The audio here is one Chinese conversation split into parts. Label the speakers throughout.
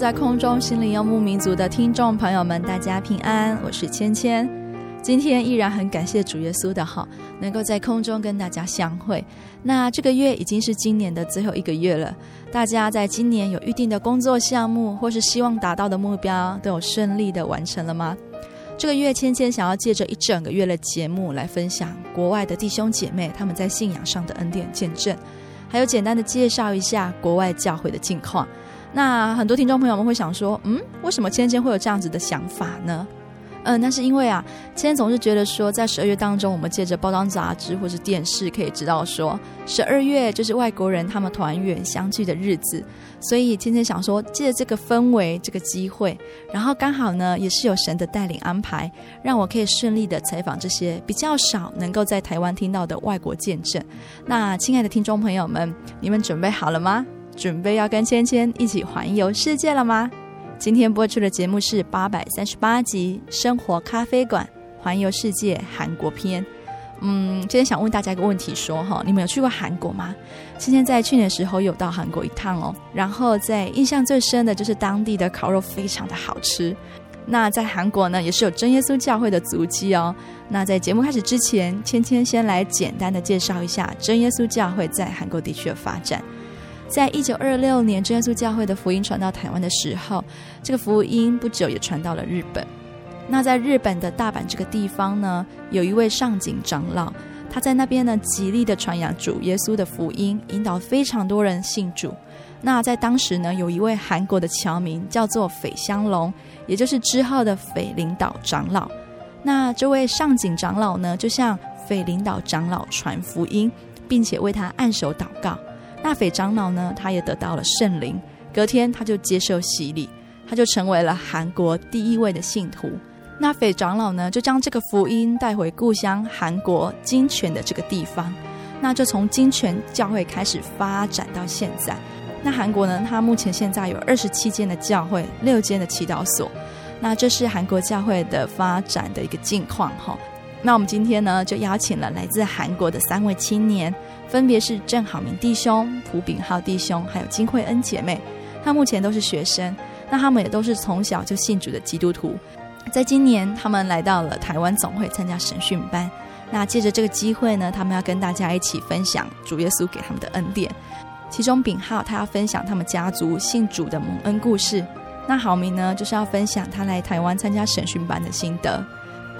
Speaker 1: 在空中，心灵游牧民族的听众朋友们，大家平安，我是芊芊。今天依然很感谢主耶稣的好，能够在空中跟大家相会。那这个月已经是今年的最后一个月了，大家在今年有预定的工作项目或是希望达到的目标，都有顺利的完成了吗？这个月，芊芊想要借着一整个月的节目来分享国外的弟兄姐妹他们在信仰上的恩典见证，还有简单的介绍一下国外教会的近况。那很多听众朋友们会想说，嗯，为什么芊芊会有这样子的想法呢？嗯，那是因为啊，芊芊总是觉得说，在十二月当中，我们借着包装杂志或是电视可以知道说，十二月就是外国人他们团圆相聚的日子，所以芊芊想说，借着这个氛围、这个机会，然后刚好呢，也是有神的带领安排，让我可以顺利的采访这些比较少能够在台湾听到的外国见证。那亲爱的听众朋友们，你们准备好了吗？准备要跟芊芊一起环游世界了吗？今天播出的节目是八百三十八集《生活咖啡馆环游世界韩国篇》。嗯，今天想问大家一个问题说，哈，你们有去过韩国吗？芊芊在去年的时候有到韩国一趟哦，然后在印象最深的就是当地的烤肉非常的好吃。那在韩国呢，也是有真耶稣教会的足迹哦。那在节目开始之前，芊芊先来简单的介绍一下真耶稣教会在韩国地区的发展。在一九二六年，真耶稣教会的福音传到台湾的时候，这个福音不久也传到了日本。那在日本的大阪这个地方呢，有一位上井长老，他在那边呢极力的传扬主耶稣的福音，引导非常多人信主。那在当时呢，有一位韩国的侨民叫做斐香龙，也就是之后的斐领导长老。那这位上井长老呢，就向斐领导长老传福音，并且为他按手祷告。那斐长老呢，他也得到了圣灵，隔天他就接受洗礼，他就成为了韩国第一位的信徒。那斐长老呢，就将这个福音带回故乡韩国金泉的这个地方，那就从金泉教会开始发展到现在。那韩国呢，它目前现在有二十七间的教会，六间的祈祷所。那这是韩国教会的发展的一个近况哈。那我们今天呢，就邀请了来自韩国的三位青年。分别是郑好明弟兄、朴炳浩弟兄，还有金惠恩姐妹。他目前都是学生，那他们也都是从小就信主的基督徒。在今年，他们来到了台湾总会参加神训班。那借着这个机会呢，他们要跟大家一起分享主耶稣给他们的恩典。其中炳浩他要分享他们家族信主的蒙恩故事。那好明呢，就是要分享他来台湾参加审讯班的心得。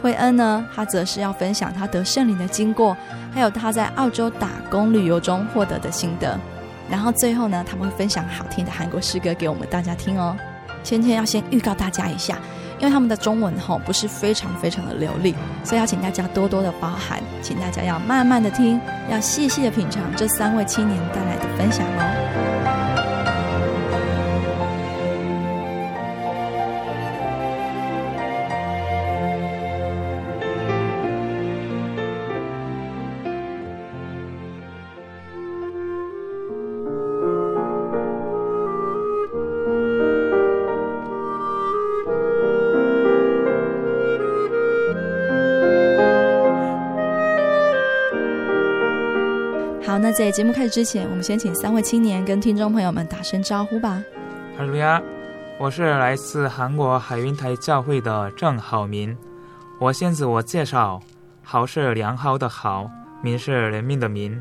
Speaker 1: 惠恩呢，他则是要分享他得圣灵的经过，还有他在澳洲打工旅游中获得的心得。然后最后呢，他们会分享好听的韩国诗歌给我们大家听哦。芊芊要先预告大家一下，因为他们的中文吼不是非常非常的流利，所以要请大家多多的包涵，请大家要慢慢的听，要细细的品尝这三位青年带来的分享哦。在节目开始之前，我们先请三位青年跟听众朋友们打声招呼吧。
Speaker 2: 哈喽呀，我是来自韩国海云台教会的郑浩民。我先自我介绍，浩是良好的浩，民是人民的民。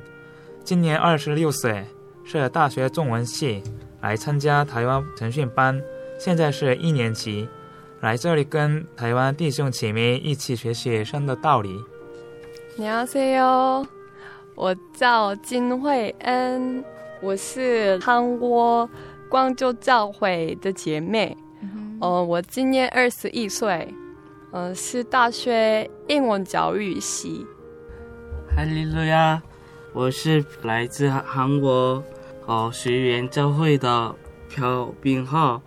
Speaker 2: 今年二十六岁，是大学中文系，来参加台湾晨训班，现在是一年级，来这里跟台湾弟兄姐妹一起学习神的道理。
Speaker 3: 你好哟，我叫金惠恩，我是韩国光州教会的姐妹。嗯、呃，我今年二十一岁。嗯、呃，是大学英文教育系。
Speaker 4: 哈利路亚，我是来自韩国哦学员教会的朴炳浩。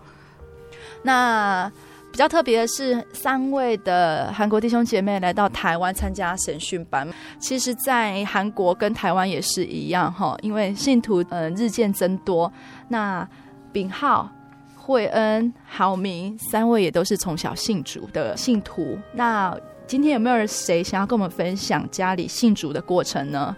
Speaker 1: 那比较特别的是，三位的韩国弟兄姐妹来到台湾参加神训班。其实，在韩国跟台湾也是一样哈，因为信徒呃日渐增多。那炳浩。惠恩、郝明三位也都是从小信主的信徒。那今天有没有人谁想要跟我们分享家里信主的过程呢？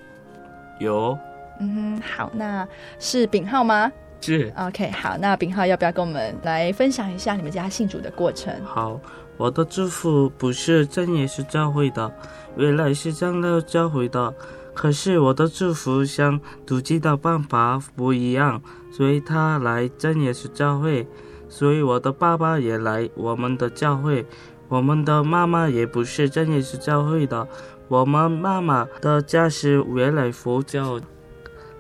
Speaker 4: 有。
Speaker 1: 嗯，好，那是炳浩吗？
Speaker 4: 是。
Speaker 1: OK，好，那炳浩要不要跟我们来分享一下你们家信主的过程？
Speaker 4: 好，我的祖父不是真耶稣教会的，原来是长老教会的。可是我的祝福像读经的办法不一样。所以他来真耶稣教会，所以我的爸爸也来我们的教会。我们的妈妈也不是真耶稣教会的，我们妈妈的家是原来佛教。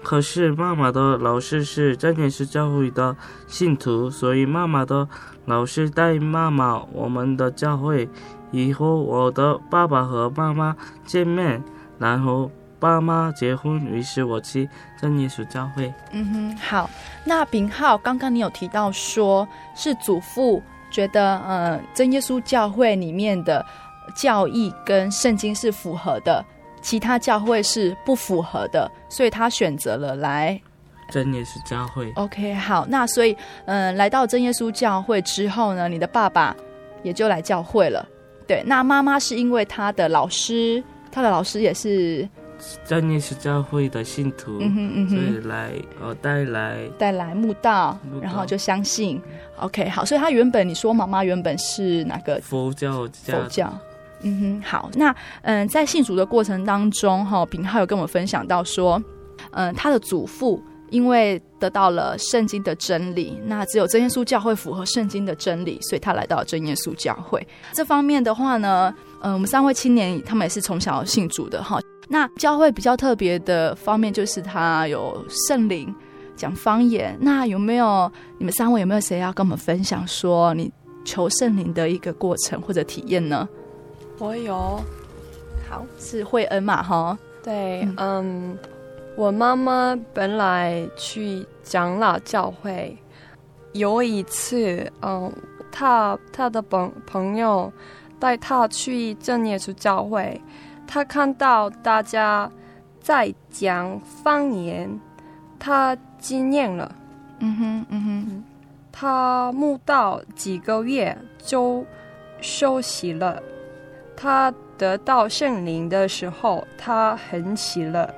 Speaker 4: 可是妈妈的老师是真耶稣教会的信徒，所以妈妈的老师带妈妈我们的教会。以后我的爸爸和妈妈见面，然后。爸妈结婚，于是我去真耶稣教会。
Speaker 1: 嗯哼，好。那炳浩，刚刚你有提到说是祖父觉得，呃，真耶稣教会里面的教义跟圣经是符合的，其他教会是不符合的，所以他选择了来
Speaker 4: 真耶稣教会。
Speaker 1: OK，好。那所以，嗯、呃，来到真耶稣教会之后呢，你的爸爸也就来教会了。对，那妈妈是因为他的老师，他的老师也是。
Speaker 4: 真耶稣教会的信徒，嗯哼嗯哼，所以来呃带来
Speaker 1: 带来慕道，然后就相信。OK，好，所以他原本你说妈妈原本是哪个
Speaker 4: 佛教？
Speaker 1: 佛教。嗯哼，好，那嗯，在信主的过程当中，哈，炳浩有跟我们分享到说，嗯，他的祖父因为得到了圣经的真理，那只有真耶稣教会符合圣经的真理，所以他来到了真耶稣教会。这方面的话呢，嗯，我们三位青年他们也是从小信主的哈。那教会比较特别的方面，就是他有圣灵讲方言。那有没有你们三位有没有谁要跟我们分享说你求圣灵的一个过程或者体验呢？
Speaker 3: 我有，
Speaker 1: 好，是惠恩嘛？哈，
Speaker 3: 对，嗯，嗯，我妈妈本来去长老教会，有一次，嗯，她她的朋朋友带她去正耶稣教会。她看到大家在讲方言，她惊艳了。嗯哼，嗯哼，他慕道几个月就休息了。他得到圣灵的时候，他很喜乐。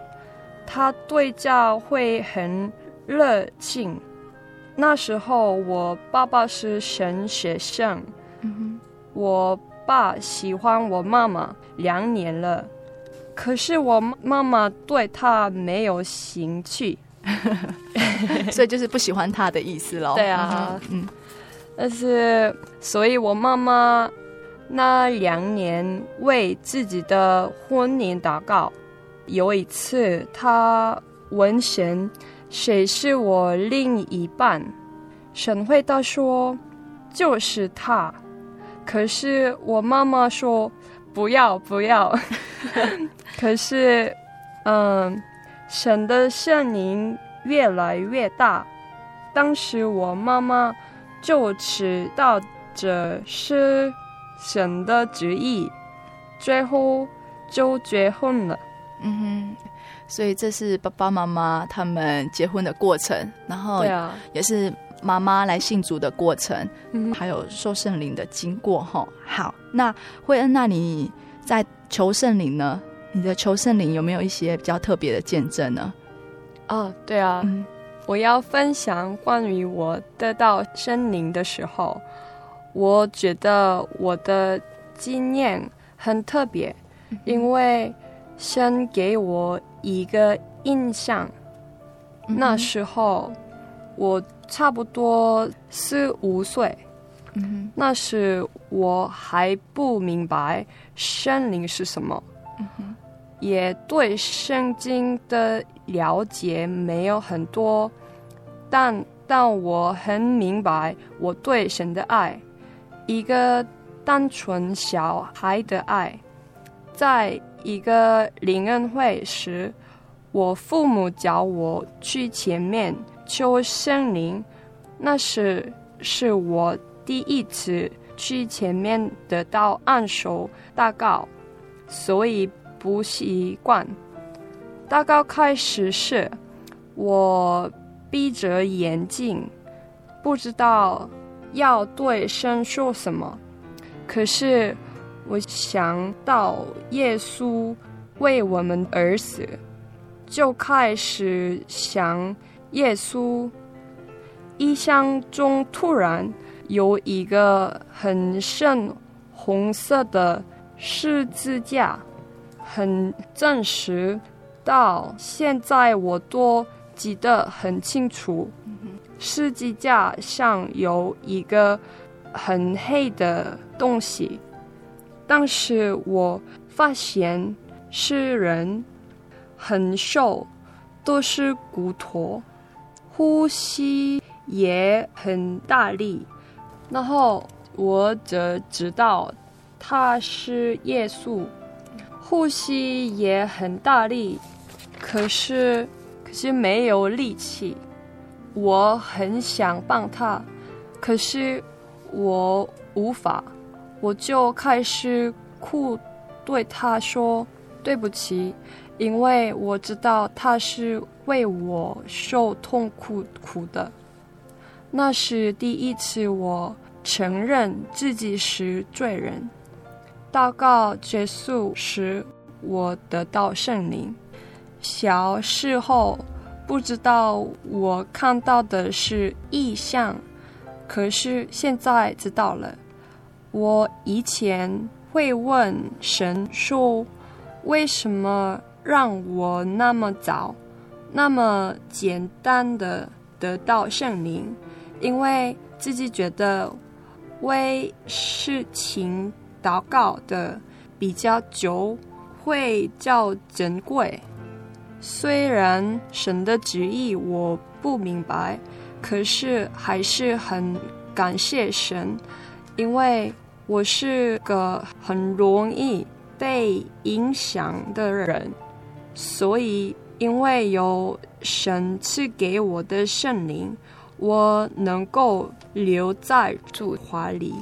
Speaker 3: 他对教会很热情。那时候我爸爸是神学生。嗯哼，我。爸喜欢我妈妈两年了，可是我妈妈对他没有兴趣，
Speaker 1: 所以就是不喜欢他的意思喽。
Speaker 3: 对啊，嗯，但是所以我妈妈那两年为自己的婚姻祷告。有一次，他问神：“谁是我另一半？”神回答说：“就是他。”可是我妈妈说不要不要，可是，嗯，神的声音越来越大。当时我妈妈就知道这是神的旨意，最后就结婚了。
Speaker 1: 嗯哼，所以这是爸爸妈妈他们结婚的过程，然后对啊，也是。妈妈来信主的过程，嗯，还有受圣灵的经过，哈。好，那惠恩，那你在求圣灵呢？你的求圣灵有没有一些比较特别的见证呢？
Speaker 3: 哦，对啊，
Speaker 1: 嗯
Speaker 3: 我要分享关于我得到圣灵的时候，我觉得我的经验很特别，因为神给我一个印象。那时候我差不多四五岁，
Speaker 1: 嗯
Speaker 3: 那时我还不明白圣灵是什么，
Speaker 1: 哼。
Speaker 3: 也对圣经的了解没有很多，但但我很明白我对神的爱，一个单纯小孩的爱。在一个灵恩会时，我父母叫我去前面求圣灵，那时是我第一次去前面得到按手祷告，所以不习惯。祷告开始时，我闭着眼睛，不知道要对神说什么。可是我想到耶稣为我们而死，就开始想耶稣。印象中突然有一个很深红色的十字架，很真实。到现在我都记得很清楚，十字架上有一个很黑的东西。当时我发现是人，很瘦，都是骨头，呼吸也很大力。然后我就知道他是耶稣，呼吸也很大力。可是，可是没有力气。我很想帮他，可是我无法。我就开始哭，对他说对不起，因为我知道他是为我受痛苦苦的。那是第一次我承认自己是罪人。祷告结束时，我得到圣灵。小时候不知道我看到的是异象，可是现在知道了。我以前会问神说：“为什么让我那么早、那么简单的得到圣灵？”因为自己觉得为事情祷告的比较久，会较珍贵。虽然神的旨意我不明白，可是还是很感谢神，因为我是个很容易被影响的人，所以因为有神赐给我的圣灵，我能够留在主怀里。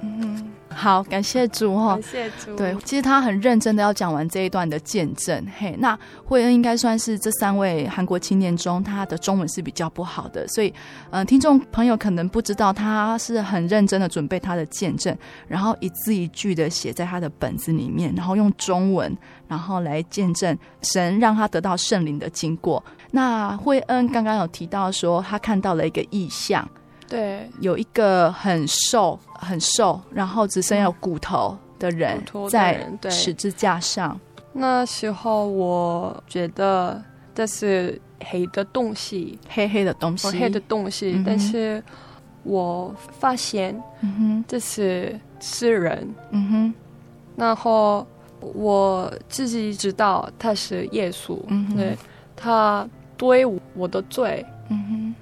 Speaker 1: 嗯，好，感谢主哦，
Speaker 3: 感谢主。
Speaker 1: 对，其实他很认真的要讲完这一段的见证。嘿，那惠恩应该算是这三位韩国青年中，他的中文是比较不好的，所以，嗯、呃，听众朋友可能不知道，他是很认真的准备他的见证，然后一字一句的写在他的本子里面，然后用中文，然后来见证神让他得到圣灵的经过。那惠恩刚刚有提到说，他看到了一个意象。
Speaker 3: 对，
Speaker 1: 有一个很瘦、很瘦，然后只剩下骨头的人在十字架上。
Speaker 3: 那时候我觉得这是黑的东西，
Speaker 1: 黑黑的东西，
Speaker 3: 黑的东西。嗯、但是我发现，
Speaker 1: 嗯哼，
Speaker 3: 这是是人，
Speaker 1: 嗯哼。
Speaker 3: 然后我自己知道他是耶稣，
Speaker 1: 嗯哼，
Speaker 3: 对，他对我的罪，
Speaker 1: 嗯哼。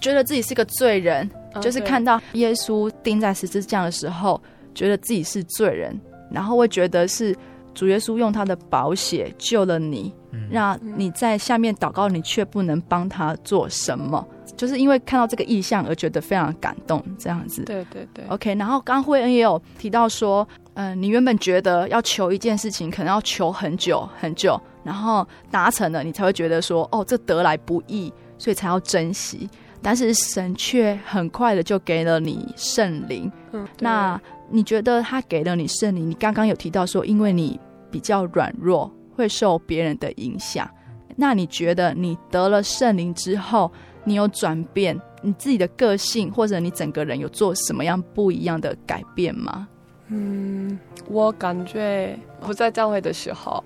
Speaker 1: 觉得自己是个罪人，哦、就是看到耶稣钉在十字架的时候，觉得自己是罪人，然后会觉得是主耶稣用他的宝血救了你，嗯、让你在下面祷告，你却不能帮他做什么，就是因为看到这个意象而觉得非常感动，这样子。
Speaker 3: 对对对。
Speaker 1: OK，然后刚惠恩也有提到说，嗯、呃，你原本觉得要求一件事情，可能要求很久很久，然后达成了，你才会觉得说，哦，这得来不易，所以才要珍惜。但是神却很快的就给了你圣灵。
Speaker 3: 嗯，
Speaker 1: 那你觉得他给了你圣灵？你刚刚有提到说，因为你比较软弱，会受别人的影响。那你觉得你得了圣灵之后，你有转变你自己的个性，或者你整个人有做什么样不一样的改变吗？
Speaker 3: 嗯，我感觉我在教会的时候，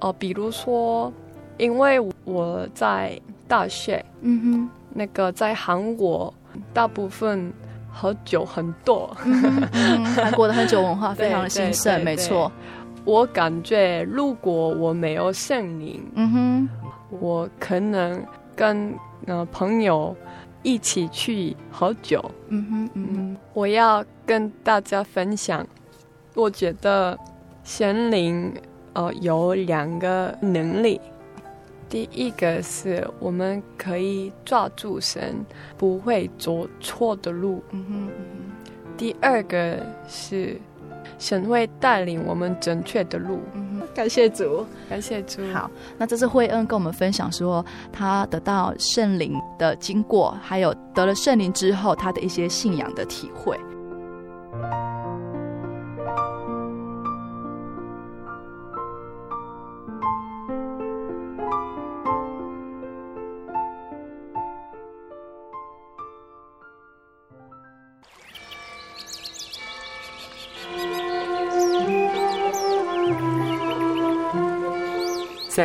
Speaker 3: 哦、呃，比如说，因为我在大学，
Speaker 1: 嗯哼，
Speaker 3: 那个在韩国，大部分喝酒很多，
Speaker 1: 韩国的喝酒文化 非常的兴盛，没错。
Speaker 3: 我感觉如果我没有圣灵，
Speaker 1: 嗯哼，
Speaker 3: 我可能跟呃朋友一起去喝酒，
Speaker 1: 嗯哼，嗯哼，
Speaker 3: 我要跟大家分享。我觉得神灵呃有两个能力，第一个是我们可以抓住神，不会走错的路。
Speaker 1: 嗯哼，
Speaker 3: 第二个是神会带领我们正确的路。
Speaker 1: 嗯哼，感谢主，
Speaker 3: 感谢主。
Speaker 1: 好，那这次惠恩跟我们分享说他得到圣灵的经过，还有得了圣灵之后他的一些信仰的体
Speaker 5: 会。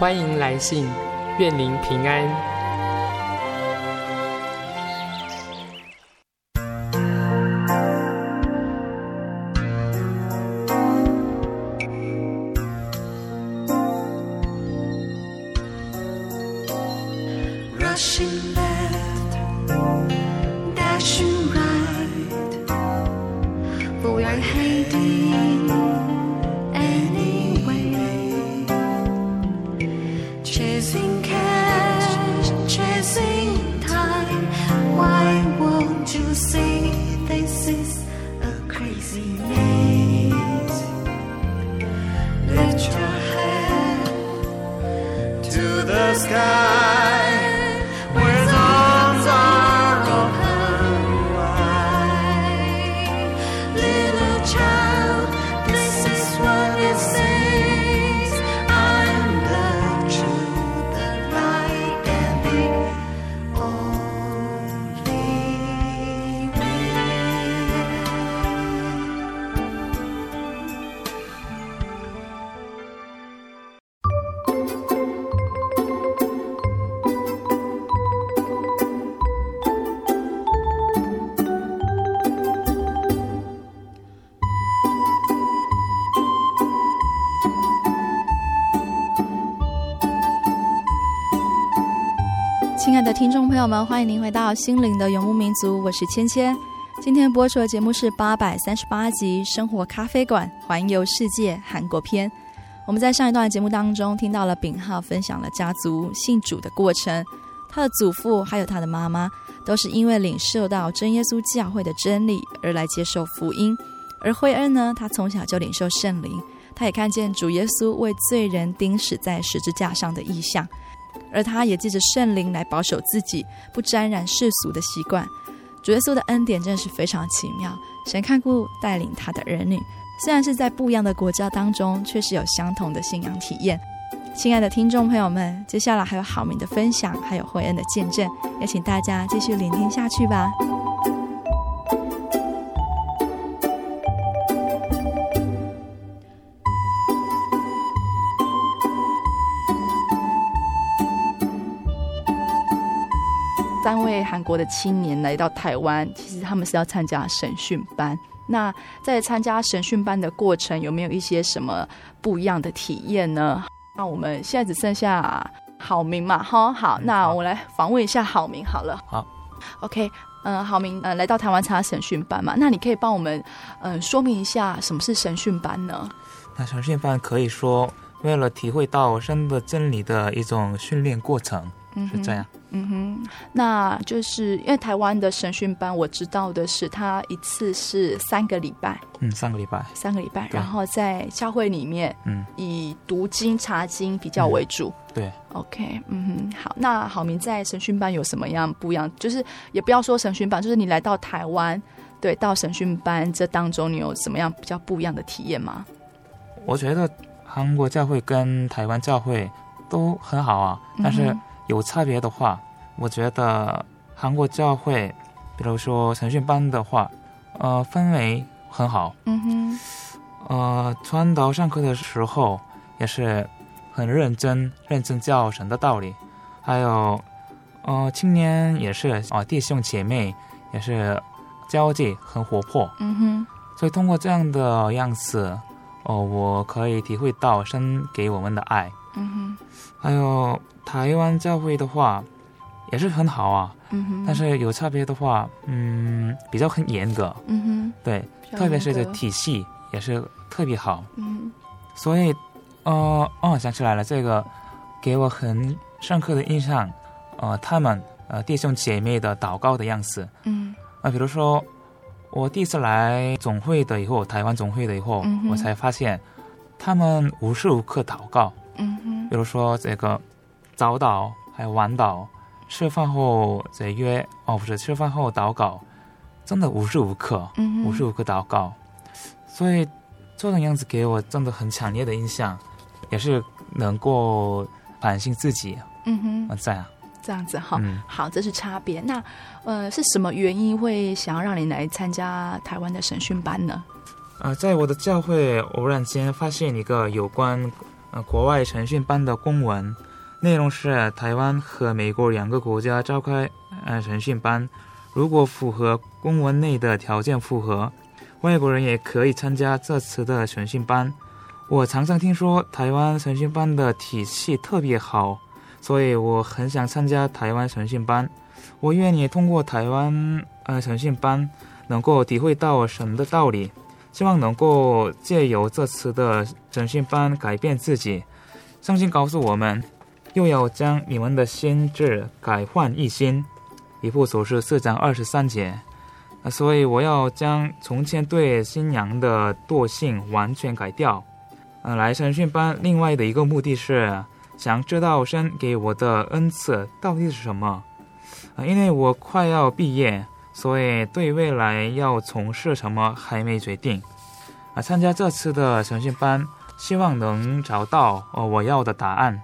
Speaker 5: 欢迎来信，愿您平安。
Speaker 1: 亲朋友们，欢迎您回到《心灵的游牧民族》，我是芊芊。今天播出的节目是八百三十八集《生活咖啡馆环游世界韩国篇》。我们在上一段节目当中听到了炳浩分享了家族信主的过程，他的祖父还有他的妈妈都是因为领受到真耶稣教会的真理而来接受福音。而惠恩呢，他从小就领受圣灵，他也看见主耶稣为罪人钉死在十字架上的意象。而他也借着圣灵来保守自己，不沾染世俗的习惯。主耶稣的恩典真的是非常奇妙，神看顾带领他的儿女，虽然是在不一样的国家当中，却是有相同的信仰体验。亲爱的听众朋友们，接下来还有好名的分享，还有惠恩的见证，也请大家继续聆听下去吧。三位韩国的青年来到台湾，其实他们是要参加审讯班。那在参加审讯班的过程，有没有一些什么不一样的体验呢？那我们现在只剩下好明嘛，哈，好，那我来访问一下好明好了。
Speaker 2: 好
Speaker 1: ，OK，嗯、呃，好名，嗯、呃，来到台湾参加审讯班嘛，那你可以帮我们，嗯、呃，说明一下什么是审讯班呢？
Speaker 2: 那审讯班可以说为了体会到生的真理的一种训练过程，是这样。
Speaker 1: 嗯哼，那就是因为台湾的审讯班，我知道的是，他一次是三个礼拜，
Speaker 2: 嗯，三个礼拜，
Speaker 1: 三个礼拜，然后在教会里面，
Speaker 2: 嗯，
Speaker 1: 以读经查经比较为主。
Speaker 2: 对。
Speaker 1: OK，嗯哼，好，那郝明在审讯班有什么样不一样？就是也不要说审讯班，就是你来到台湾，对，到审讯班这当中，你有什么样比较不一样的体验吗？
Speaker 2: 我觉得韩国教会跟台湾教会都很好啊，但是有差别的话，我觉得韩国教会，比如说神训班的话，呃，氛围很好，
Speaker 1: 嗯哼，
Speaker 2: 呃，传道上课的时候也是很认真，认真教神的道理，还有，呃，青年也是啊、呃，弟兄姐妹也是交际很活泼，
Speaker 1: 嗯哼，
Speaker 2: 所以通过这样的样子。哦，我可以体会到神给我们的爱。
Speaker 1: 嗯哼，
Speaker 2: 还有台湾教会的话，也是很好啊。
Speaker 1: 嗯哼，
Speaker 2: 但是有差别的话，嗯，比较很严格。
Speaker 1: 嗯哼，
Speaker 2: 对，特别是这体系也是特别好。
Speaker 1: 嗯，
Speaker 2: 所以，呃，哦，想起来了，这个给我很深刻的印象。呃，他们呃弟兄姐妹的祷告的样子。
Speaker 1: 嗯，
Speaker 2: 啊、呃，比如说。我第一次来总会的以后，台湾总会的以后，
Speaker 1: 嗯、
Speaker 2: 我才发现，他们无时无刻祷告。
Speaker 1: 嗯哼，
Speaker 2: 比如说这个早祷，还有晚祷，吃饭后在约哦，不是吃饭后祷告，真的无时无刻，
Speaker 1: 嗯、
Speaker 2: 无时无刻祷告。所以这种样子给我真的很强烈的印象，也是能够反省自己。
Speaker 1: 嗯哼，
Speaker 2: 这样。
Speaker 1: 这样子哈，
Speaker 2: 嗯，
Speaker 1: 好，这是差别。那，呃，是什么原因会想要让你来参加台湾的审讯班呢？
Speaker 2: 啊、呃，在我的教会偶然间发现一个有关呃国外审讯班的公文，内容是台湾和美国两个国家召开呃审讯班，如果符合公文内的条件符合，外国人也可以参加这次的审讯班。我常常听说台湾审讯班的体系特别好。所以我很想参加台湾审讯班，我愿意通过台湾呃审讯班，能够体会到神的道理，希望能够借由这次的审讯班改变自己。圣经告诉我们，又要将你们的心智改换一新，以弗所书四章二十三节。所以我要将从前对新娘的惰性完全改掉。呃，来神训班另外的一个目的是。想知道神给我的恩赐到底是什么？啊，因为我快要毕业，所以对未来要从事什么还没决定。啊，参加这次的神训班，希望能找到呃我要的答案。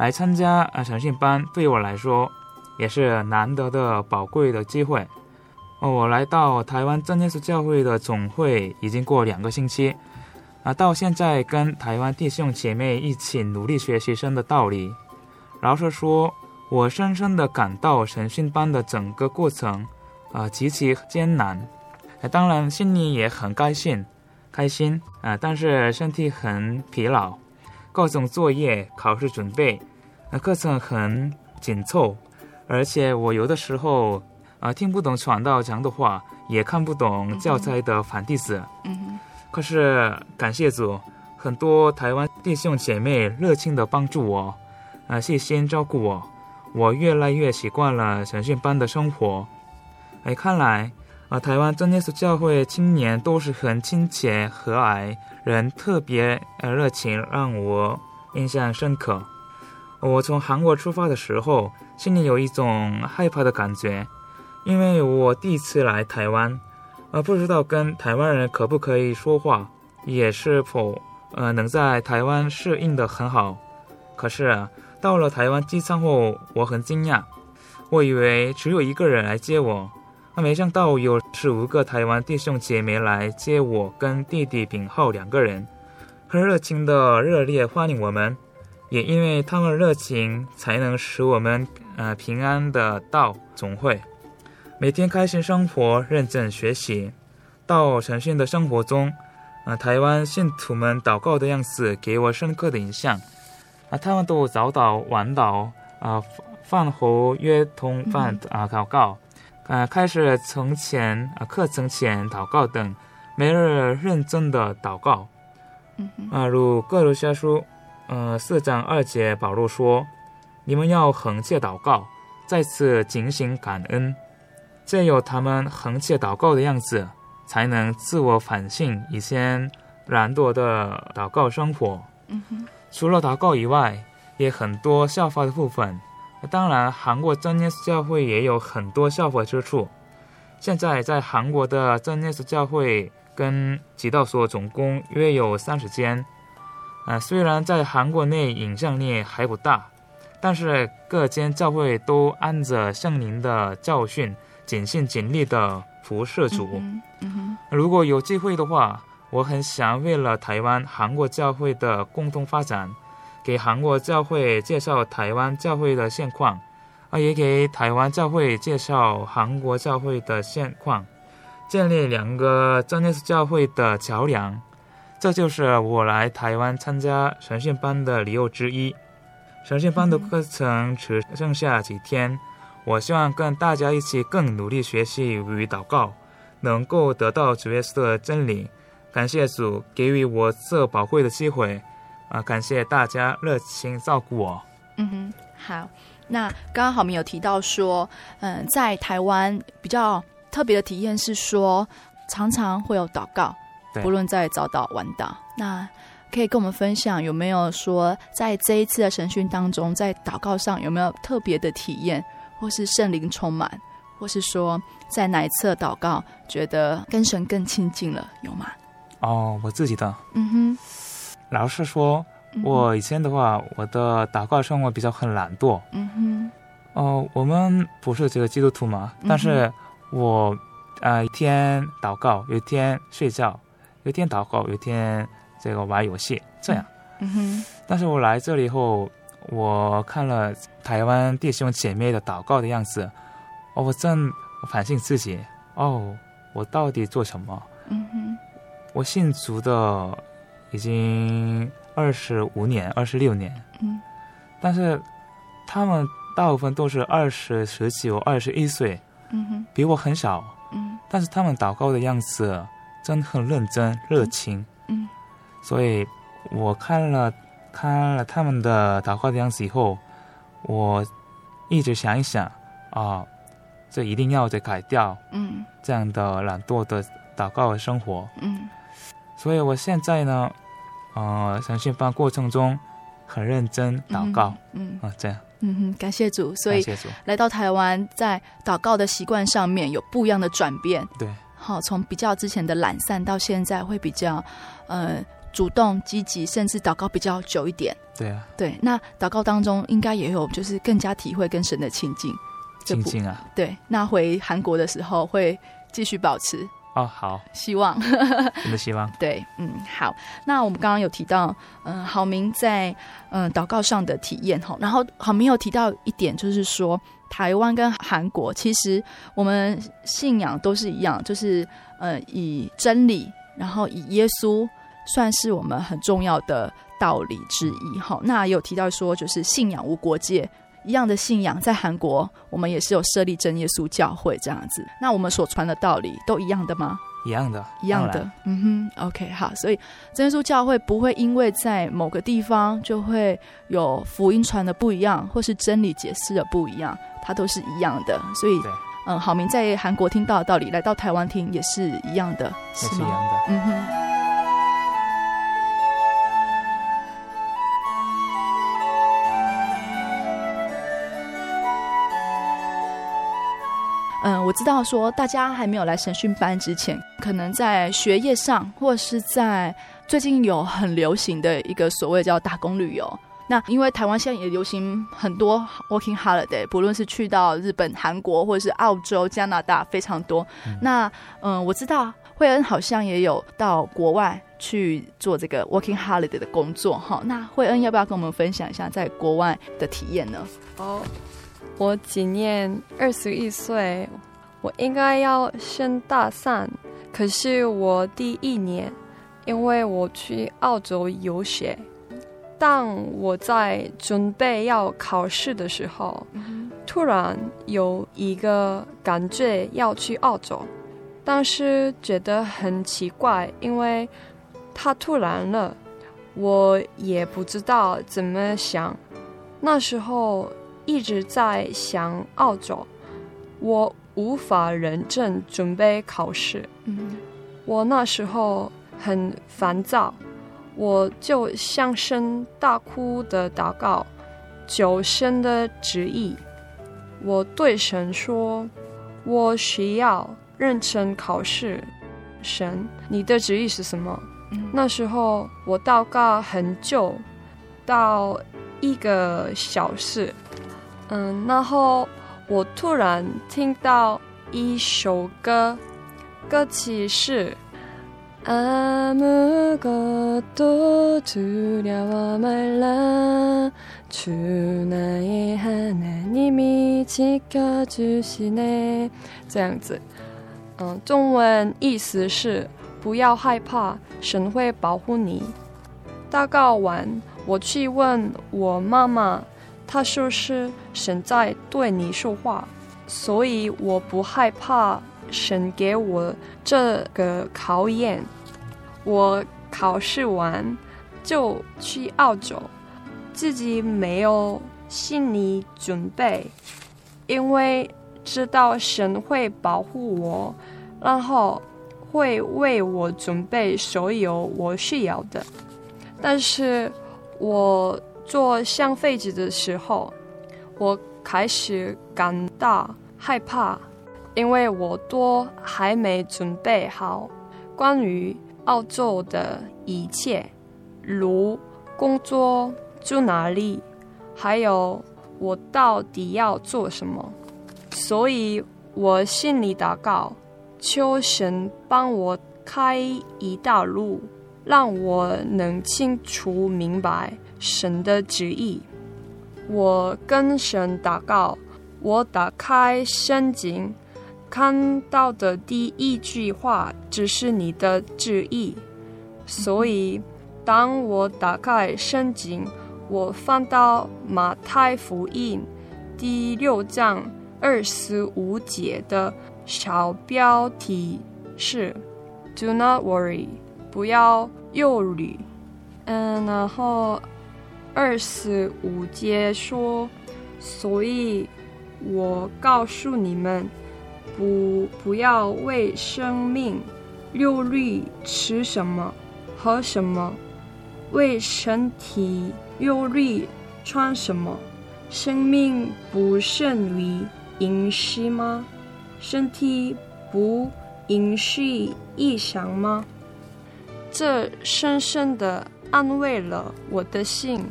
Speaker 2: 来参加啊神训班对我来说也是难得的宝贵的机会。哦，我来到台湾真耶稣教会的总会已经过两个星期。啊，到现在跟台湾弟兄姐妹一起努力学习神的道理。老实说，我深深的感到神训班的整个过程，啊，极其艰难。啊，当然心里也很高兴，开心啊，但是身体很疲劳，各种作业、考试准备，啊，课程很紧凑，而且我有的时候啊听不懂传道讲的话，也看不懂教材的繁体字。
Speaker 1: 嗯哼。
Speaker 2: 可是感谢主，很多台湾弟兄姐妹热情的帮助我，啊，细心照顾我，我越来越习惯了神训班的生活。哎，看来啊，台湾真耶稣教会青年都是很亲切和蔼，人特别呃热情，让我印象深刻。我从韩国出发的时候，心里有一种害怕的感觉，因为我第一次来台湾。呃，不知道跟台湾人可不可以说话，也是否呃能在台湾适应的很好。可是，到了台湾机场后，我很惊讶，我以为只有一个人来接我，那没想到有十五个台湾弟兄姐妹来接我跟弟弟炳浩两个人，很热情的热烈欢迎我们，也因为他们热情，才能使我们呃平安的到总会。每天开心生活，认真学习。到神训的生活中，啊、呃，台湾信徒们祷告的样子给我深刻的印象。啊、呃，他们都早祷、晚祷，啊，饭后约同饭啊祷告，啊，开始从前啊课程前祷告等，每日认真的祷告。啊，如歌罗西亚书呃，四章二节保罗说：“你们要恒切祷告，再次警醒感恩。借由他们恒切祷告的样子，才能自我反省以前懒惰的祷告生活。
Speaker 1: 嗯哼，
Speaker 2: 除了祷告以外，也很多效法的部分。当然，韩国真耶稣教会也有很多效法之处。现在在韩国的真耶稣教会跟极道所总共约有三十间。啊，虽然在韩国内影响力还不大，但是各间教会都按着圣灵的教训，尽心尽力的服侍主。
Speaker 1: 嗯嗯、
Speaker 2: 如果有机会的话，我很想为了台湾韩国教会的共同发展，给韩国教会介绍台湾教会的现况，啊，也给台湾教会介绍韩国教会的现况，建立两个真耶稣教会的桥梁。这就是我来台湾参加神训班的理由之一。神训班的课程只剩下几天，我希望跟大家一起更努力学习与祷告，能够得到主耶稣的真理。感谢主给予我这宝贵的机会，啊，感谢大家热情照顾我。
Speaker 1: 嗯哼，好。那刚刚浩明有提到说，嗯，在台湾比较特别的体验是说，常常会有祷告。不论在早岛晚岛，那可以跟我们分享有没有说在这一次的神训当中，在祷告上有没有特别的体验，或是圣灵充满，或是说在哪一次的祷告觉得跟神更亲近了，有吗？
Speaker 2: 哦，我自己的，
Speaker 1: 嗯哼，
Speaker 2: 老实说，我以前的话，我的祷告生活比较很懒惰，
Speaker 1: 嗯哼，
Speaker 2: 哦，我们不是这个基督徒嘛，但是我啊、呃，一天祷告，有一天睡觉。有一天祷告，有一天这个玩游戏，这样。
Speaker 1: 嗯哼。
Speaker 2: 但是我来这里以后，我看了台湾弟兄姐妹的祷告的样子，哦，我正反省自己，哦，我到底做什么？
Speaker 1: 嗯哼。
Speaker 2: 我信主的已经二十五年、二十六年。
Speaker 1: 嗯。
Speaker 2: 但是他们大部分都是二十、十九、二十一岁。
Speaker 1: 嗯哼。
Speaker 2: 比我很小。
Speaker 1: 嗯。
Speaker 2: 但是他们祷告的样子。真的很认真、热情，
Speaker 1: 嗯，
Speaker 2: 所以我看了看了他们的祷告的样子以后，我一直想一想啊，这一定要得改掉，
Speaker 1: 嗯，这
Speaker 2: 样的懒惰的祷告的生活，
Speaker 1: 嗯，
Speaker 2: 所以我现在呢，呃，神训班过程中很认真祷告，
Speaker 1: 嗯，
Speaker 2: 嗯。啊，这样，
Speaker 1: 嗯哼，感谢主，所以来到台湾，在祷告的习惯上面有不一样的转变，
Speaker 2: 对。
Speaker 1: 好，从比较之前的懒散到现在会比较，呃，主动积极，甚至祷告比较久一点。
Speaker 2: 对啊，
Speaker 1: 对。那祷告当中应该也有，就是更加体会跟神的亲近。
Speaker 2: 亲近啊。
Speaker 1: 对。那回韩国的时候会继续保持。
Speaker 2: 哦，好。
Speaker 1: 希望。
Speaker 2: 真的希望。
Speaker 1: 对，嗯，好。那我们刚刚有提到，嗯、呃，浩明在嗯、呃、祷告上的体验哈，然后郝明有提到一点，就是说。台湾跟韩国，其实我们信仰都是一样，就是呃，以真理，然后以耶稣算是我们很重要的道理之一。好，那有提到说，就是信仰无国界，一样的信仰，在韩国我们也是有设立真耶稣教会这样子。那我们所传的道理都一样的吗？
Speaker 2: 一样的，
Speaker 1: 一样的。嗯哼，OK，好。所以真耶稣教会不会因为在某个地方就会有福音传的不一样，或是真理解释的不一样。它都是一样的，所以，嗯，好明在韩国听到的道理，来到台湾听也是一样的，是吗？
Speaker 2: 也是一样的。
Speaker 1: 嗯哼。嗯，我知道说大家还没有来神训班之前，可能在学业上，或是在最近有很流行的一个所谓叫打工旅游。那因为台湾现在也流行很多 working holiday，不论是去到日本、韩国或者是澳洲、加拿大，非常多。嗯那嗯、呃，我知道惠恩好像也有到国外去做这个 working holiday 的工作哈。那惠恩要不要跟我们分享一下在国外的体验呢？
Speaker 3: 哦，我今年二十一岁，我应该要升大三，可是我第一年，因为我去澳洲游学。当我在准备要考试的时候，突然有一个感觉要去澳洲，但是觉得很奇怪，因为他突然了，我也不知道怎么想。那时候一直在想澳洲，我无法认真准备考试。
Speaker 1: 嗯，
Speaker 3: 我那时候很烦躁，我就向神大哭的祷告，求神的旨意。我对神说：“我需要认真考试。”神，你的旨意是什么？嗯，那时候我祷告很久，到一个小时。嗯，然后我突然听到一首歌，歌词是。아무것도두려워말라주나의하나님이지켜주시네这样子，嗯，中文意思是不要害怕，神会保护你。祷告完，我去问我妈妈， 他说是神在对你说话，所以我不害怕。神给我这个考验，我考试完就去澳洲，自己没有心理准备，因为知道神会保护我，然后会为我准备所有我需要的。但是我坐上飞机的时候，我开始感到害怕。因为我都还没准备好关于澳洲的一切，如工作、住哪里，还有我到底要做什么，所以我心里祷告，求神帮我开一道路，让我能清楚明白神的旨意。我跟神祷告，我打开圣经。看到的第一句话只是你的旨意，所以当我打开圣经，我翻到马太福音第六章二十五节的小标题是 “Do not worry”，不要忧虑。嗯，然后二十五节说，所以我告诉你们。不，不要为生命忧虑，吃什么，喝什么；为身体忧虑，穿什么。生命不胜于饮食吗？身体不饮食衣裳吗？这深深的安慰了我的心。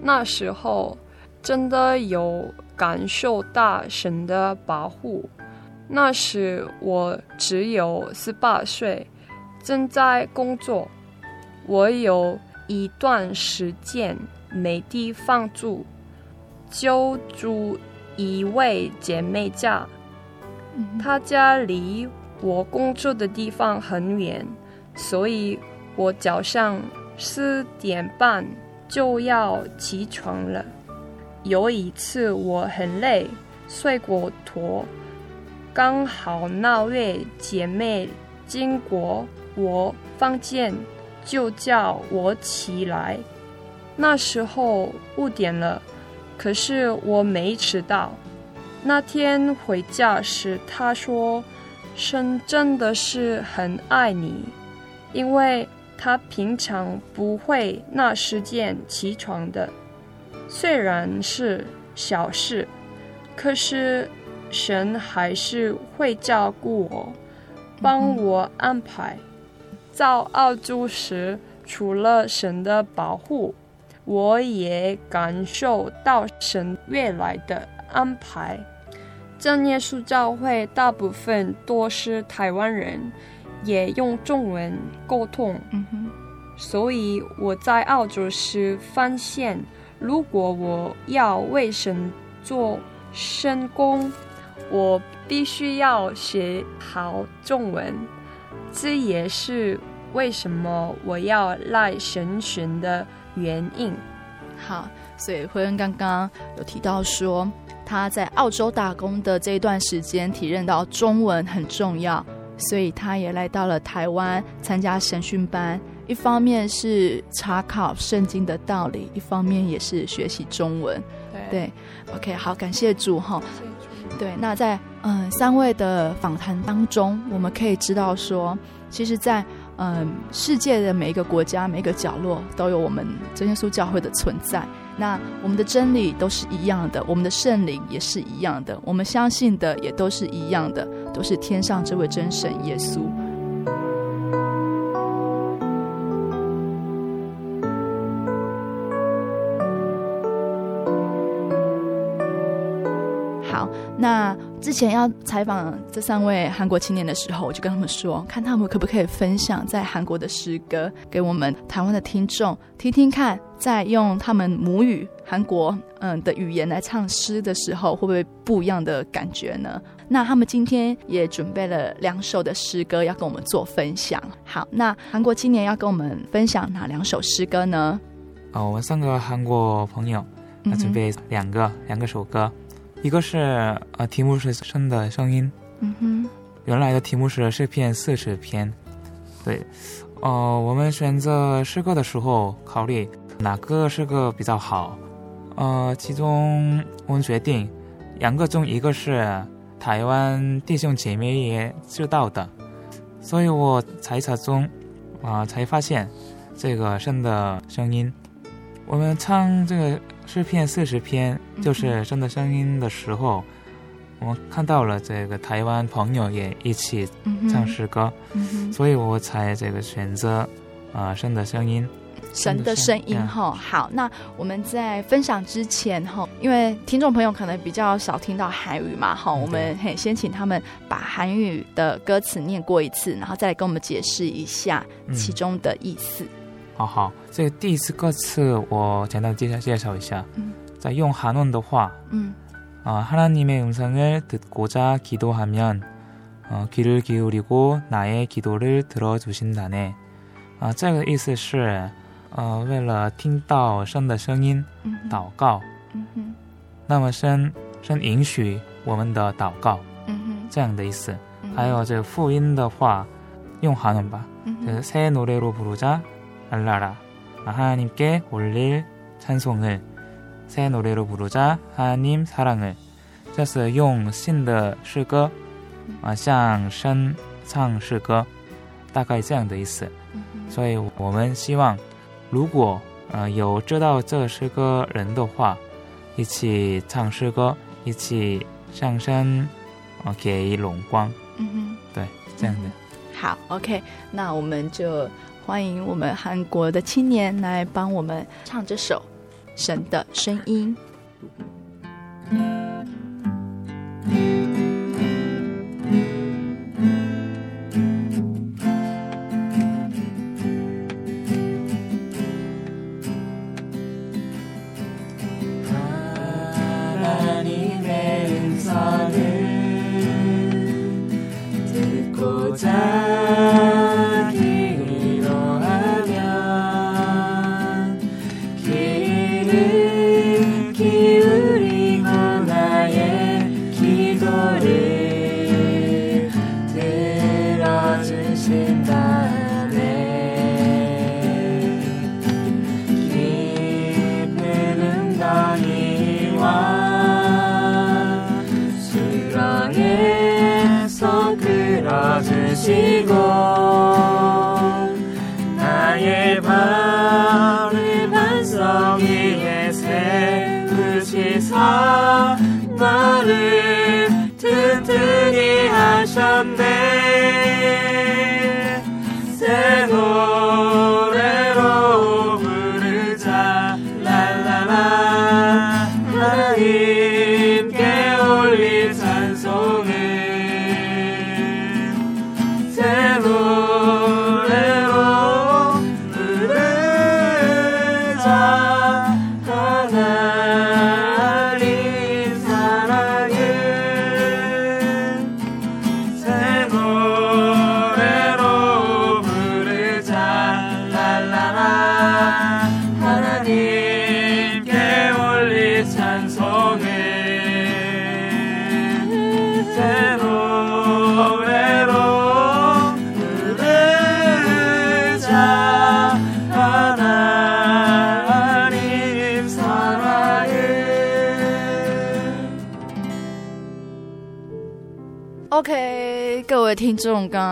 Speaker 3: 那时候真的有感受大神的保护。那时我只有十八岁，正在工作。我有一段时间没地方住，就住一位姐妹家。她家离我工作的地方很远，所以我早上四点半就要起床了。有一次我很累，睡过头。刚好那位姐妹经过我房间，就叫我起来。那时候五点了，可是我没迟到。那天回家时，她说：“神真的是很爱你，因为他平常不会那时间起床的。虽然是小事，可是。”神还是会照顾我，帮我安排。到澳洲时，除了神的保护，我也感受到神未来的安排。正耶稣教会大部分都是台湾人，也用中文沟通。嗯哼。所以我在澳洲时发现，如果我要为神做深工，我必须要学好中文，这也是为什么我要来神学的原因。
Speaker 1: 好，所以辉恩刚刚有提到说，他在澳洲打工的这一段时间，体认到中文很重要，所以他也来到了台湾参加神训班，一方面是查考圣经的道理，一方面也是学习中文。对，对，OK，好，感谢主哈。对，那在嗯三位的访谈当中，我们可以知道说，其实在，在嗯世界的每一个国家、每一个角落，都有我们真耶稣教会的存在。那我们的真理都是一样的，我们的圣灵也是一样的，我们相信的也都是一样的，都是天上这位真神耶稣。好那之前要采访这三位韩国青年的时候，我就跟他们说，看他们可不可以分享在韩国的诗歌给我们台湾的听众听听看，在用他们母语韩国嗯的语言来唱诗的时候，会不会不一样的感觉呢？那他们今天也准备了两首的诗歌要跟我们做分享。好，那韩国青年要跟我们分享哪两首诗歌呢？
Speaker 2: 哦，我们三个韩国朋友要准备两个、嗯、两个首歌。一个是呃，题目是《生的声音》。嗯哼。原来的题目是诗篇四十篇。对，哦、呃，我们选择诗歌的时候考虑哪个诗歌比较好。呃，其中我们决定两个中一个是台湾弟兄姐妹也知道的，所以我猜测中啊、呃、才发现这个神的声音。我们唱这个。诗篇四十篇就是神的声音的时候，嗯、我看到了这个台湾朋友也一起唱诗歌，嗯、所以我才这个选择啊神的声音。
Speaker 1: 神的声音哈，好，那我们在分享之前哈，因为听众朋友可能比较少听到韩语嘛哈，我们很先请他们把韩语的歌词念过一次，然后再来跟我们解释一下其中的意思。嗯好
Speaker 2: 好，这个第一次歌词我简单介绍介绍一下。嗯，在用韩文的话，嗯，啊，하나님의음성을듣고자기도하면，呃，귀를기울이고나의기도를들어주신다네。啊，这个意思是， 呃，为了听到神的声音，祷告，嗯哼，那么神神允许我们的祷告，嗯哼，这样的意思。还有这个福音的话，用韩文吧，就是새노래로부르자。 알라라 하나님께 올릴 찬송을 새 노래로 부르자 하나님 사랑을
Speaker 1: 就是用信的诗歌，啊，像神唱诗歌，大概这样的意思。所以我们希望， 如果呃有知道这诗歌人的话，一起唱诗歌，一起上山，呃，给荣光。嗯哼，对，这样的。好，OK，那我们就。欢迎我们韩国的青年来帮我们唱这首《神的声音》。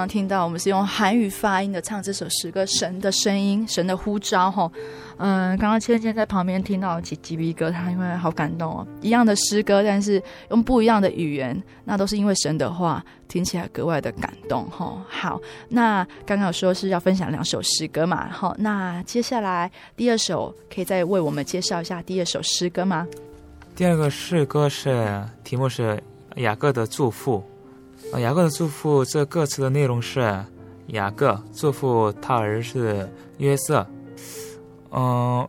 Speaker 1: 刚听到，我们是用韩语发音的唱这首诗歌《神的声音》，神的呼召，吼。嗯，刚刚芊芊在旁边听到起鸡皮疙瘩，因为好感动哦。一样的诗歌，但是用不一样的语言，那都是因为神的话，听起来格外的感动吼。好，那刚刚有说是要分享两首诗歌嘛，好，那接下来第二首可以再为我们介绍一下第二首诗歌吗？
Speaker 2: 第二个诗歌是题目是雅各的祝福。雅各的祝福，这歌词的内容是雅各祝福他儿子约瑟。嗯，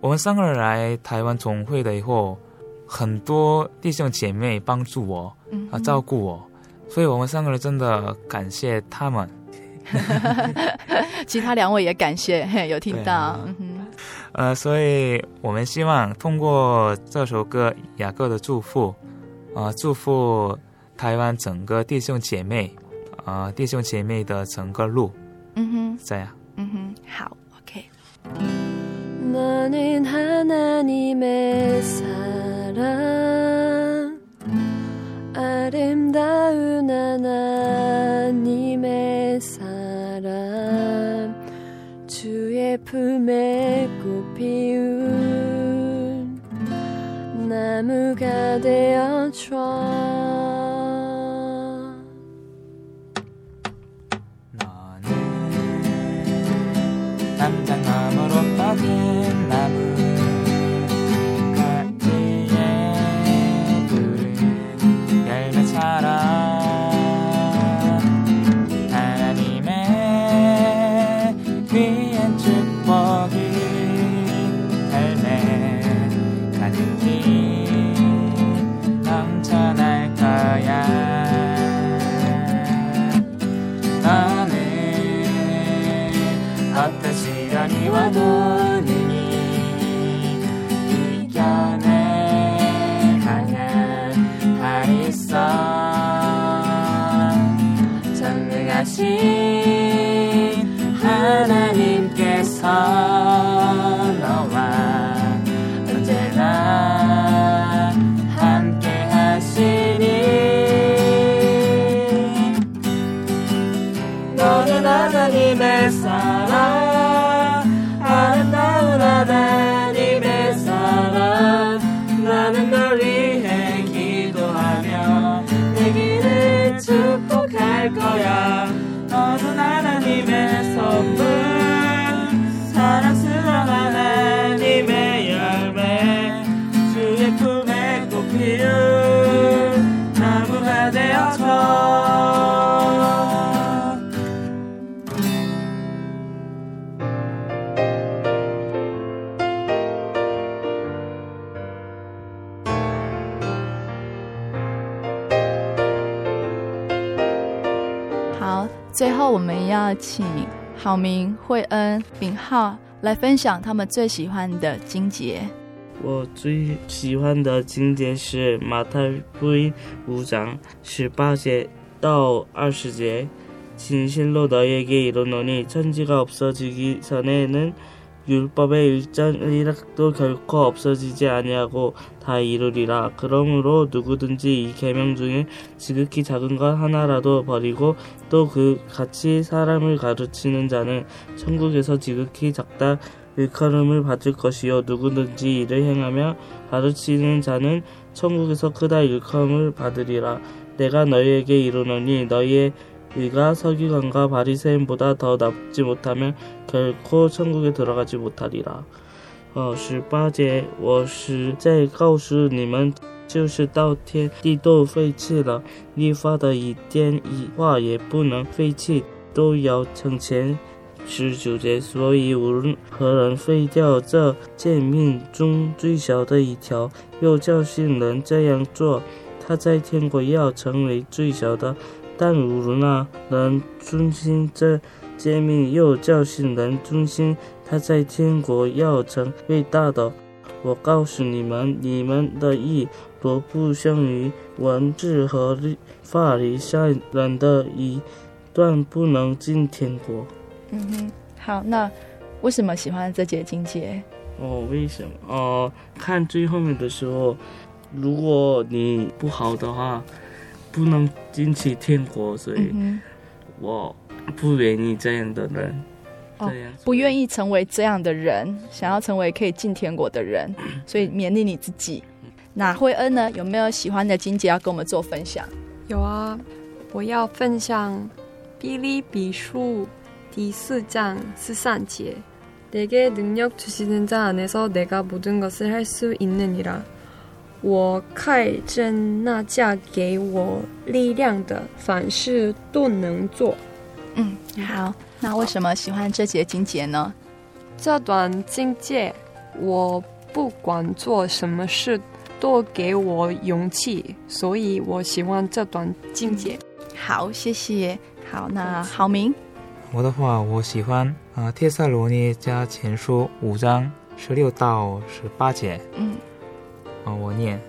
Speaker 2: 我们三个人来台湾总会的以后，很多弟兄姐妹帮助我，啊，照顾我，所以我们三个人真的感谢他们。
Speaker 1: 其他两位也感谢，嘿，有听到。啊、
Speaker 2: 呃，所以我们希望通过这首歌《雅各的祝福》，啊，祝福台湾整个弟兄姐妹，啊，弟兄姐妹的整个路。
Speaker 1: 嗯哼，
Speaker 2: 这样。
Speaker 1: 嗯哼，好，OK。最要请郝明、惠恩、炳浩来分享他们最喜欢的经节。
Speaker 4: 我最喜欢的经节是马太福音五章十八节到二十节。 진실로 너희에게 이르노니 천지가 없어지기 전에는 율법의 일장이라도 결코 없어지지 아니하고 다 이루리라. 그러므로 누구든지 이 계명 중에 지극히 작은 것 하나라도 버리고 또 그 같이 사람을 가르치는 자는 천국에서 지극히 작다 일컬음을 받을 것이요 누구든지 이를 행하며 가르치는 자는 천국에서 크다 일컬음을 받으리라. 내가 너희에게 이르노니 너희의 의가 서기관과 바리새인보다 더 낫지 못하면 결코 천국에 들어가지 못하리라. 呃，十八节，我实在告诉你们，就是到天地都废弃了，律法的一点一画也不能废弃，都要成全。十九节，所以无论何人废掉这诫命中最小的一条，又教训人这样做，他在天国要成为最小的。 但无论那人遵行这诫命，又教训人遵行，他在天国要成为大的。我告诉你们，你们的义若不胜于文字和法利赛人的义，断不能进天国。
Speaker 1: 嗯哼，好，那为什么喜欢这节经节？
Speaker 4: 哦，为什么？哦，看最后面的时候，如果你不好的话。不能进去天国，所以我不愿意这样的人。
Speaker 1: 哦，不愿意成为这样的人，想要成为可以进天国的人，所以勉励你自己。那惠恩呢？有没有喜欢的经节要跟我们做分享？
Speaker 3: 有啊，我要分享腓立比书第四章十三节。내게능력주시는자안에서내가모든것을할수있느니라。 我看见那嫁给我力量的，凡事都能做。
Speaker 1: 嗯，好。那为什么喜欢这节经节呢？
Speaker 3: 这段经节，我不管做什么事都给我勇气，所以我喜欢这段经节。
Speaker 1: 好，谢谢。好，那郝明，
Speaker 2: 我的话，我喜欢啊，《帖撒罗尼迦前书》五章十六到十八节。
Speaker 1: 嗯，
Speaker 2: 啊，我念，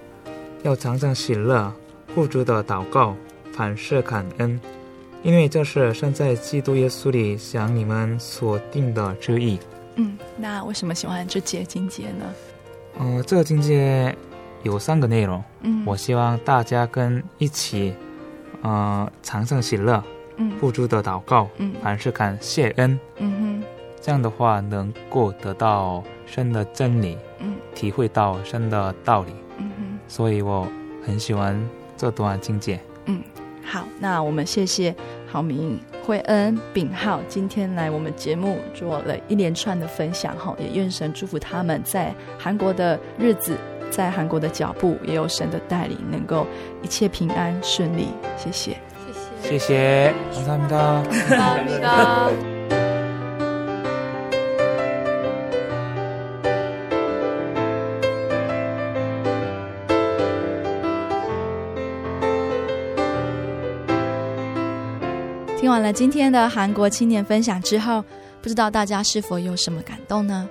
Speaker 2: 要常常喜乐，不住的祷告，凡事感恩。因为这是神在基督耶稣里想你们所定的旨意。
Speaker 1: 嗯，那为什么喜欢这节经节呢？
Speaker 2: 嗯、呃，这个经节有三个内容。
Speaker 1: 嗯，
Speaker 2: 我希望大家跟一起，呃，常常喜乐，
Speaker 1: 嗯，
Speaker 2: 不住的祷告，
Speaker 1: 嗯，
Speaker 2: 凡事感谢恩，
Speaker 1: 嗯哼，
Speaker 2: 这样的话能够得到神的真理，
Speaker 1: 嗯，
Speaker 2: 体会到神的道理，
Speaker 1: 嗯哼，
Speaker 2: 所以我很喜欢这段经节。
Speaker 1: 嗯。好，那我们谢谢郝明、惠恩、秉浩今天来我们节目做了一连串的分享，哈，也愿神祝福他们在韩国的日子，在韩国的脚步，也有神的带领，能够一切平安顺利。谢谢，
Speaker 2: 谢谢，谢谢，
Speaker 3: 감사합니다。
Speaker 1: 听 完了今天的韩国青年分享之后，不知道大家是否有什么感动呢？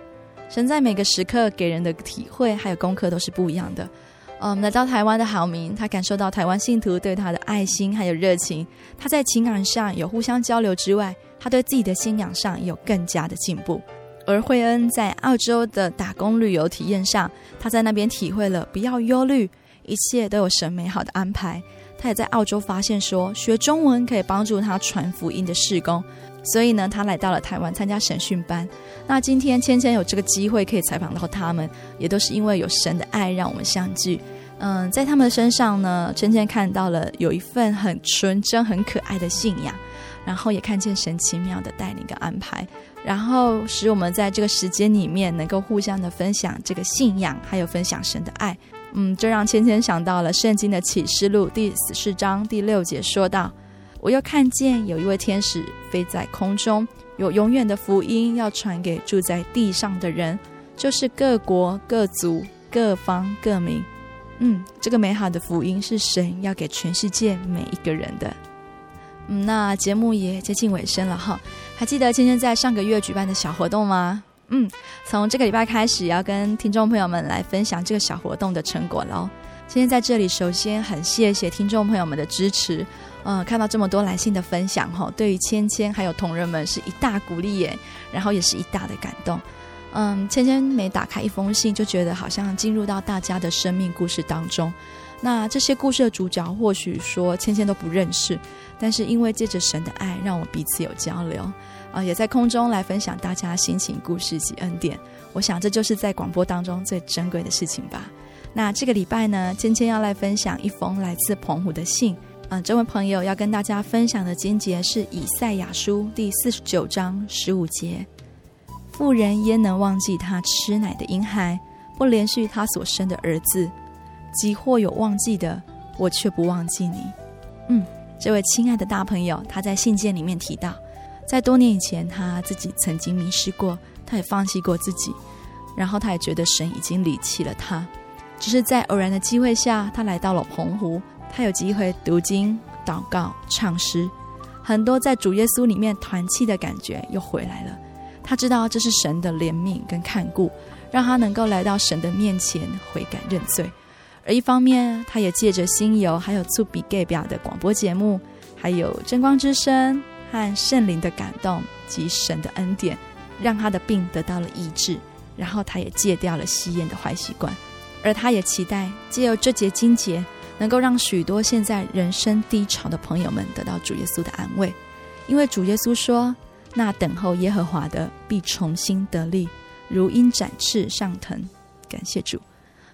Speaker 1: 神在每个时刻给人的体会还有功课都是不一样的。嗯，来到台湾的郝明，他感受到台湾信徒对他的爱心还有热情。他在情感上有互相交流之外，他对自己的信仰上有更加的进步。而惠恩在澳洲的打工旅游体验上，他在那边体会了不要忧虑，一切都有神美好的安排。他也在澳洲发现说，学中文可以帮助他传福音的事工，所以呢，他来到了台湾参加神训班。那今天芊芊有这个机会可以采访到他们，也都是因为有神的爱让我们相聚。嗯，在他们的身上呢，芊芊看到了有一份很纯真、很可爱的信仰，然后也看见神奇妙的带领跟安排，然后使我们在这个时间里面能够互相的分享这个信仰，还有分享神的爱。嗯，这让芊芊想到了圣经的启示录第十四章第六节，说道：“我又看见有一位天使飞在空中，有永远的福音要传给住在地上的人，就是各国、各族、各方、各民。嗯，这个美好的福音是神要给全世界每一个人的。嗯，那节目也接近尾声了哈，还记得芊芊在上个月举办的小活动吗？嗯，从这个礼拜开始，要跟听众朋友们来分享这个小活动的成果喽。今天在这里，首先很谢谢听众朋友们的支持。嗯，看到这么多来信的分享哈，对于芊芊还有同仁们是一大鼓励耶，然后也是一大的感动。嗯，芊芊每打开一封信，就觉得好像进入到大家的生命故事当中。那这些故事的主角，或许说芊芊都不认识，但是因为借着神的爱，让我彼此有交流。啊，也在空中来分享大家心情、故事及恩典。我想这就是在广播当中最珍贵的事情吧。那这个礼拜呢，芊芊要来分享一封来自澎湖的信。嗯，这位朋友要跟大家分享的经节是以赛亚书第四十九章十五节：妇人焉能忘记她吃奶的婴孩，不连续她所生的儿子？即或有忘记的，我却不忘记你。嗯，这位亲爱的大朋友，他在信件里面提到。在多年以前，他自己曾经迷失过，他也放弃过自己，然后他也觉得神已经离弃了他。只是在偶然的机会下，他来到了澎湖，他有机会读经、祷告、唱诗，很多在主耶稣里面团契的感觉又回来了。他知道这是神的怜悯跟看顾，让他能够来到神的面前悔改认罪。而一方面，他也借着新游还有触笔盖表的广播节目，还有真光之声。和圣灵的感动及神的恩典，让他的病得到了医治，然后他也戒掉了吸烟的坏习惯，而他也期待借由这节经节，能够让许多现在人生低潮的朋友们得到主耶稣的安慰，因为主耶稣说：“那等候耶和华的必重新得力，如鹰展翅上腾。”感谢主。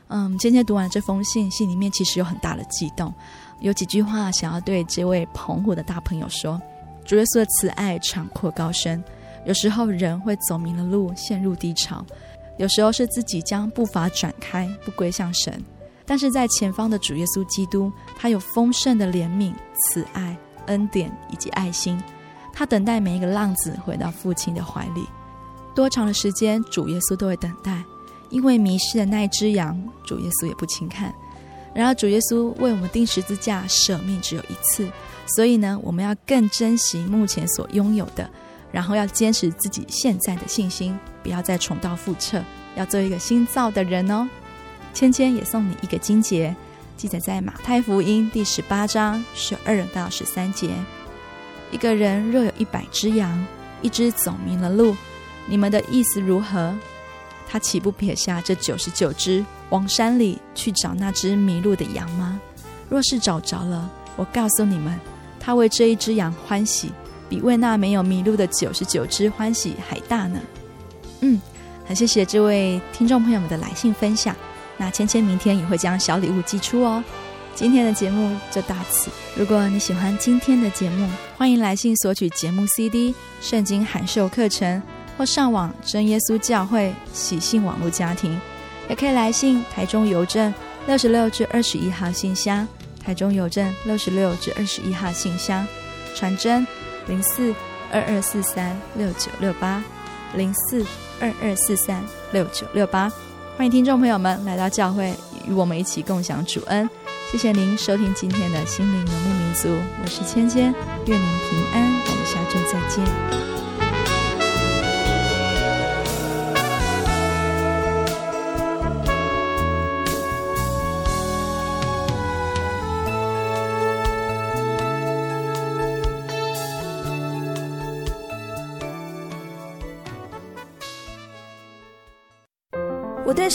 Speaker 1: 嗯，今天读完这封信，信里面其实有很大的激动，有几句话想要对这位澎湖的大朋友说：主耶稣的慈爱长阔高深，有时候人会走迷了路，陷入低潮；有时候是自己将步伐转开，不归向神。但是在前方的主耶稣基督，他有丰盛的怜悯、慈爱、恩典以及爱心，他等待每一个浪子回到父亲的怀里。多长的时间，主耶稣都会等待。因为迷失的那一只羊，主耶稣也不轻看。然而，主耶稣为我们钉十字架，舍命只有一次，所以呢，我们要更珍惜目前所拥有的，然后要坚持自己现在的信心，不要再重蹈覆辙，要做一个新造的人哦。芊芊也送你一个金节，记载在马太福音第十八章十二到十三节。一个人若有一百只羊，一只走迷了路，你们的意思如何？他岂不撇下这九十九只，往山里去找那只迷路的羊吗？若是找着了，我告诉你们，他为这一只羊欢喜，比为那没有迷路的九十九只欢喜还大呢。嗯，很谢谢这位听众朋友们的来信分享。那芊芊明天也会将小礼物寄出哦。今天的节目就到此。如果你喜欢今天的节目，欢迎来信索取节目 CD、圣经函授课程。或上网真耶稣教会喜信网络家庭，也可以来信台中邮政六十六至二十一号信箱，台中邮政六十六至二十一号信箱，传真零四二二四三六九六八零四二二四三六九六八，欢迎听众朋友们来到教会与我们一起共享主恩，谢谢您收听今天的心灵游牧民族，我是芊芊，愿您平安，我们下周再
Speaker 6: 见。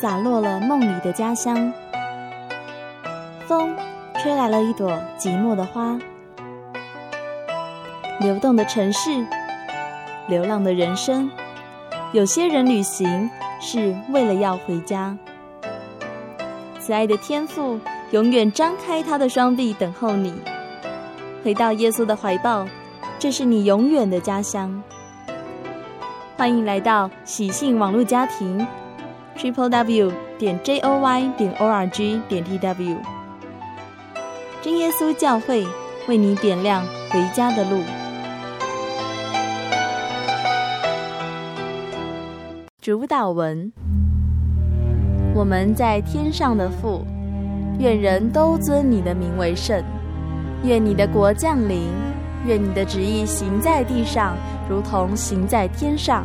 Speaker 7: 洒落了梦里的家乡，风吹来了一朵寂寞的花。流动的城市，流浪的人生，有些人旅行是为了要回家。慈爱的天父永远张开他的双臂等候你，回到耶稣的怀抱，这是你永远的家乡。欢迎来到喜信网络家庭，Triple W。点 j o y 点 o r g 点 t w，真耶稣教会为你点亮回家的路。主导文：我们在天上的父，愿人都尊你的名为圣。愿你的国降临。愿你的旨意行在地上，如同行在天上。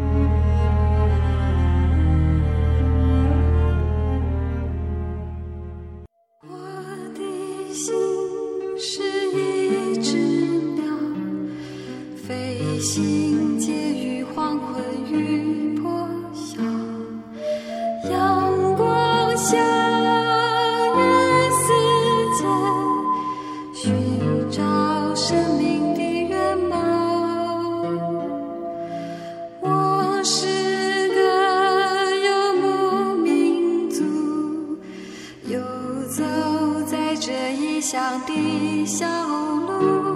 Speaker 8: 我是个游牧民族，游走在这异乡的小路。